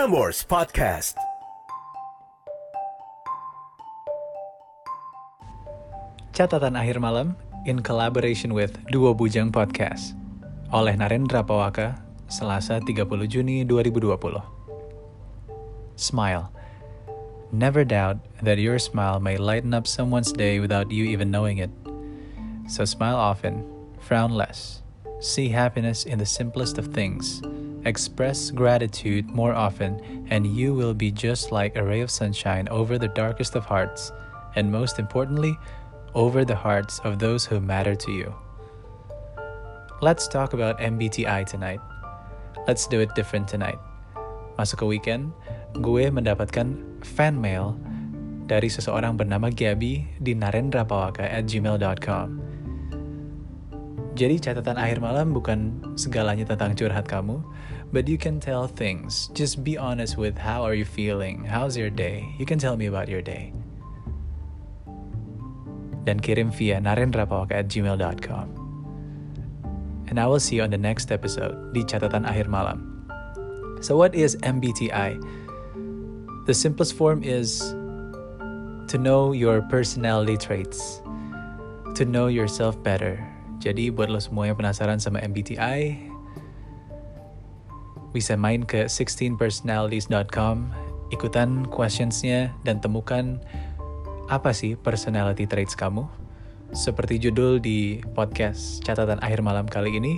Prambors Podcast. Catatan akhir malam in collaboration with Duo Bujang Podcast oleh Narendra Pawaka, Selasa 30 Juni 2020. Smile. Never doubt that your smile may lighten up someone's day without you even knowing it. So smile often, frown less. See happiness in the simplest of things. Express gratitude more often, and you will be just like a ray of sunshine over the darkest of hearts, and most importantly, over the hearts of those who matter to you. Let's talk about MBTI tonight. Let's do it different tonight. Masuk ke weekend, gue mendapatkan fan mail dari seseorang bernama Gabby di narendrapawaka at gmail.com. Jadi catatan akhir malam bukan segalanya tentang curhat kamu, but you can tell things. Just be honest with how are you feeling, how's your day. You can tell me about your day. Dan kirim via narendrapawaka at gmail.com. And I will see you on the next episode di catatan akhir malam. So what is MBTI? The simplest form is to know your personality traits, to know yourself better. Jadi buat lo semua yang penasaran sama MBTI, bisa main ke 16personalities.com, ikutan questionsnya dan temukan apa sih personality traits kamu. Seperti judul di podcast catatan akhir malam kali ini,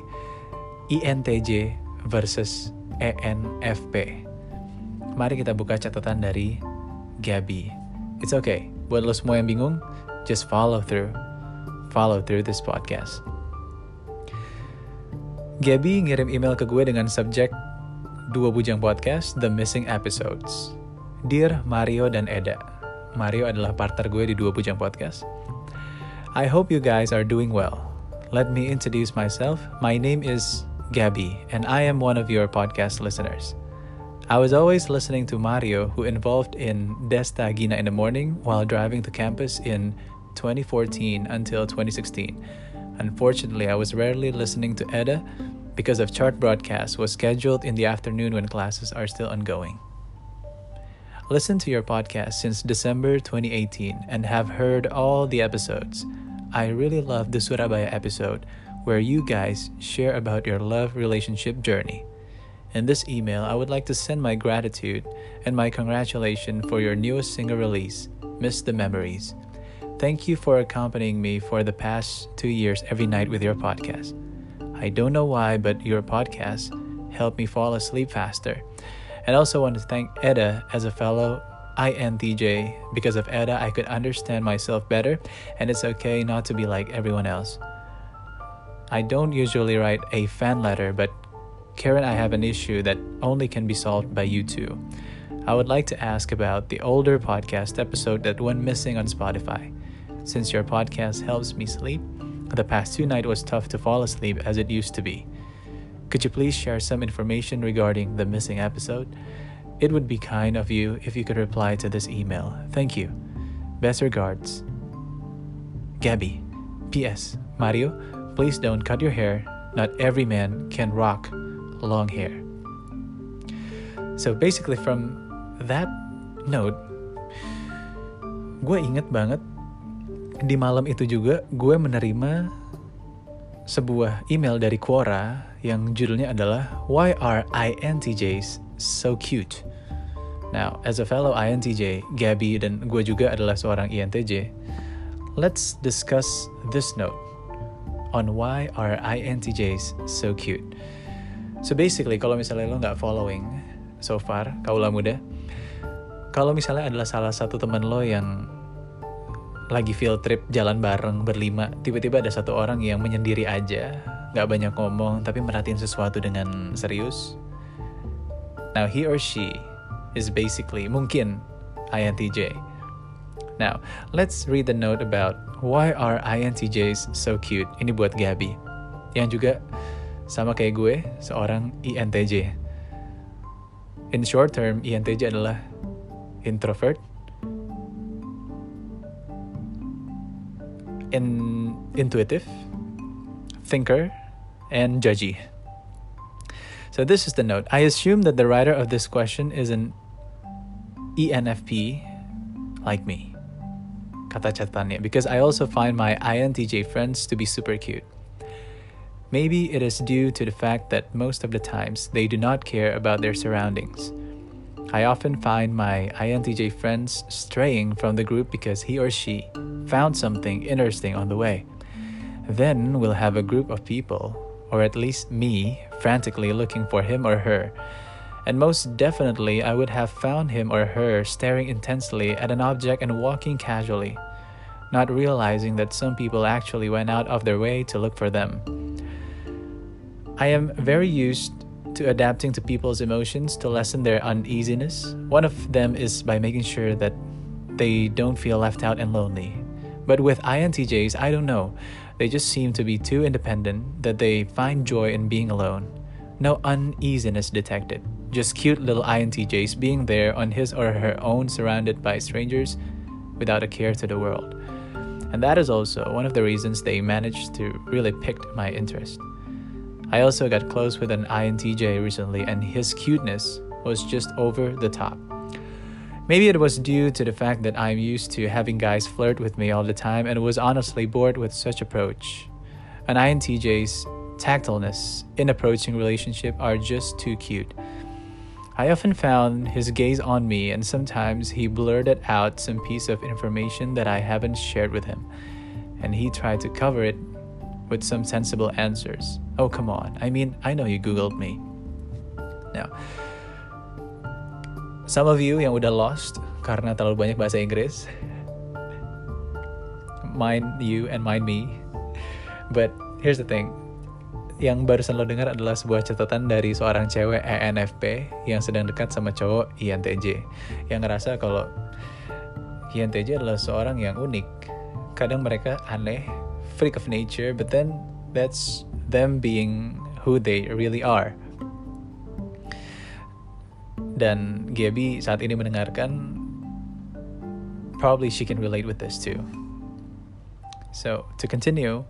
INTJ versus ENFP. Mari kita buka catatan dari Gabby. It's okay, buat lo semua yang bingung, just follow through. Follow through this podcast. Gabby ngirim email ke gue dengan subjek Dua Bujang Podcast, The Missing Episodes. Dear Mario dan Eda. Mario adalah partner gue di Dua Bujang Podcast. I hope you guys are doing well. Let me introduce myself. My name is Gabby, and I am one of your podcast listeners. I was always listening to Mario, who involved in Desta Gina in the morning while driving to campus in 2014 until 2016. Unfortunately, I was rarely listening to Eda because of chart broadcast was scheduled in the afternoon when classes are still ongoing. Listen to your podcast since December 2018 and have heard all the episodes. I really love the Surabaya episode where you guys share about your love relationship journey. In this email, I would like to send my gratitude and my congratulations for your newest single release, Miss the Memories. Thank you for accompanying me for the past two years every night with your podcast. I don't know why, but your podcast helped me fall asleep faster. And I also want to thank Eda as a fellow INTJ. Because of Eda, I could understand myself better, and it's okay not to be like everyone else. I don't usually write a fan letter, but Karen, I have an issue that only can be solved by you two. I would like to ask about the older podcast episode that went missing on Spotify. Since your podcast helps me sleep, the past two nights was tough to fall asleep as it used to be. Could you please share some information regarding the missing episode? It would be kind of you if you could reply to this email. Thank you. Best regards. Gabby. P.S. Mario, please don't cut your hair. Not every man can rock long hair. So basically from that note, gue inget banget di malam itu juga gue menerima sebuah email dari Quora yang judulnya adalah Why are INTJs so cute? Now, as a fellow INTJ, Gabby dan gue juga adalah seorang INTJ. Let's discuss this note on why are INTJs so cute. So basically, kalau misalnya lo nggak following so far, kaulah muda, kalau misalnya adalah salah satu teman lo yang lagi field trip jalan bareng berlima, tiba-tiba ada satu orang yang menyendiri aja, nggak banyak ngomong, tapi merhatiin sesuatu dengan serius. Now he or she is basically mungkin INTJ. Now, let's read the note about why are INTJs so cute. Ini buat Gabby, yang juga sama kayak gue, seorang INTJ. In short term, INTJ adalah introvert, in, intuitive, thinker, and judgy. So this is the note. I assume that the writer of this question is an ENFP like me. Kata catatannya. Because I also find my INTJ friends to be super cute. Maybe it is due to the fact that most of the times they do not care about their surroundings. I often find my INTJ friends straying from the group because he or she found something interesting on the way. Then we'll have a group of people, or at least me, frantically looking for him or her. And most definitely, I would have found him or her staring intensely at an object and walking casually, not realizing that some people actually went out of their way to look for them. I am very used to adapting to people's emotions to lessen their uneasiness. One of them is by making sure that they don't feel left out and lonely. But with INTJs, I don't know. They just seem to be too independent that they find joy in being alone. No uneasiness detected. Just cute little INTJs being there on his or her own, surrounded by strangers without a care to the world. And that is also one of the reasons they managed to really pick my interest. I also got close with an INTJ recently, and his cuteness was just over the top. Maybe it was due to the fact that I'm used to having guys flirt with me all the time and was honestly bored with such approach. An INTJ's tactfulness in approaching relationship are just too cute. I often found his gaze on me and sometimes he blurted out some piece of information that I haven't shared with him and he tried to cover it with some sensible answers. Oh, come on. I mean, I know you Googled me. Now, some of you yang udah lost karena terlalu banyak bahasa Inggris, mind you and mind me. But here's the thing. Yang barusan lo dengar adalah sebuah catatan dari seorang cewek ENFP yang sedang dekat sama cowok INTJ. Yang ngerasa kalau INTJ adalah seorang yang unik. Kadang mereka aneh, freak of nature, but then that's them being who they really are. Dan Gabby saat ini mendengarkan, probably she can relate with this too. So, to continue,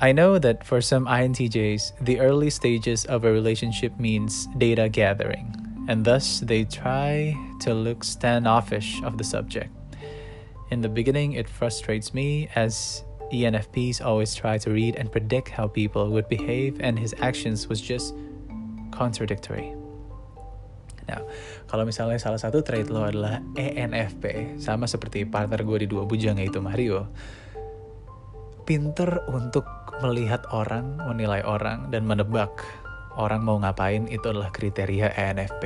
I know that for some INTJs, the early stages of a relationship means data gathering, and thus they try to look standoffish of the subject. In the beginning, it frustrates me as ENFPs always try to read and predict how people would behave, and his actions was just contradictory. Nah, kalau misalnya salah satu trait lo adalah ENFP, sama seperti partner gue di dua bujang yaitu Mario, pinter untuk melihat orang, menilai orang, dan menebak orang mau ngapain itu adalah kriteria ENFP.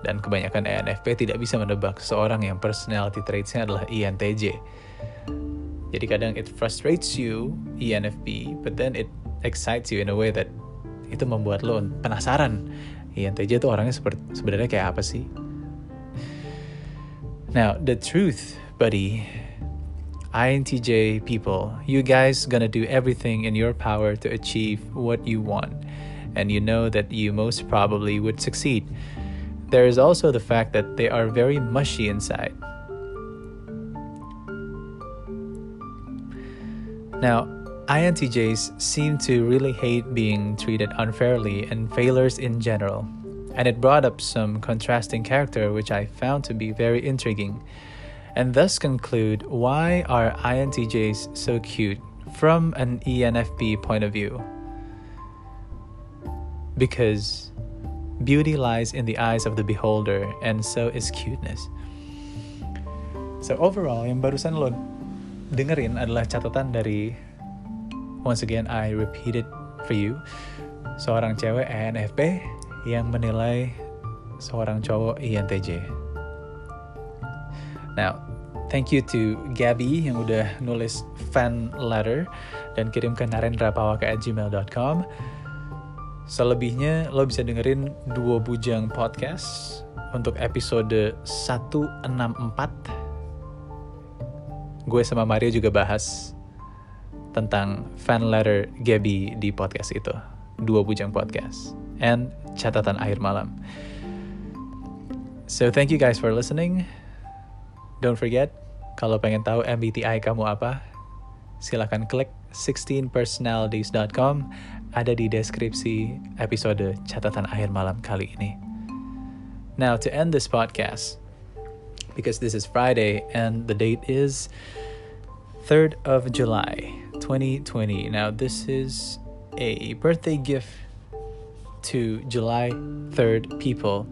Dan kebanyakan ENFP tidak bisa menebak seorang yang personality traitsnya adalah INTJ. Jadi kadang it frustrates you ENFP, but then it excites you in a way that itu membuat lo penasaran. INTJ tuh orangnya seperti sebenarnya kayak apa sih? Now, the truth, buddy, INTJ people, you guys gonna do everything in your power to achieve what you want, and you know that you most probably would succeed. There is also the fact that they are very mushy inside. Now, INTJs seem to really hate being treated unfairly and failures in general, and it brought up some contrasting character which I found to be very intriguing, and thus conclude why are INTJs so cute from an ENFP point of view? Because beauty lies in the eyes of the beholder, and so is cuteness. So overall, yang barusan lo dengerin adalah catatan dari once again I repeat it for you seorang cewek ENFP yang menilai seorang cowok INTJ. Now, thank you to Gabby yang udah nulis fan letter dan kirim ke narendrapawaka@gmail.com. Selebihnya lo bisa dengerin dua bujang podcast untuk episode 164 gue sama Mario juga bahas tentang fan letter Gabby di podcast itu. Dua Bujang Podcast. And Catatan Akhir Malam. So thank you guys for listening. Don't forget, kalau pengen tahu MBTI kamu apa, silahkan klik 16personalities.com ada di deskripsi episode catatan akhir malam kali ini. Now, to end this podcast, because this is Friday and the date is 3rd of July 2020. Now, this is a birthday gift to July 3rd people.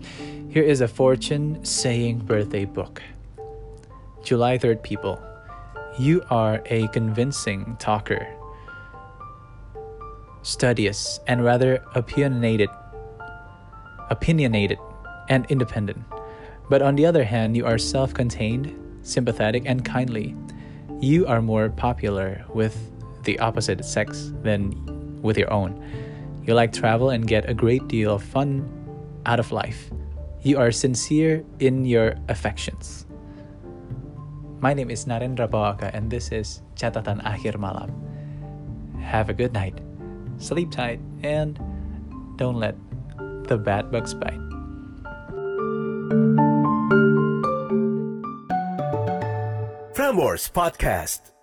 Here is a fortune saying birthday book. July 3rd people, you are a convincing talker studious, and rather opinionated, opinionated and independent. But on the other hand, you are self-contained, sympathetic, and kindly. You are more popular with the opposite sex than with your own. You like travel and get a great deal of fun out of life. You are sincere in your affections. My name is Narendra Pawaka and this is Catatan Akhir Malam. Have a good night sleep tight, and don't let the bad bugs bite. Prambors Podcast.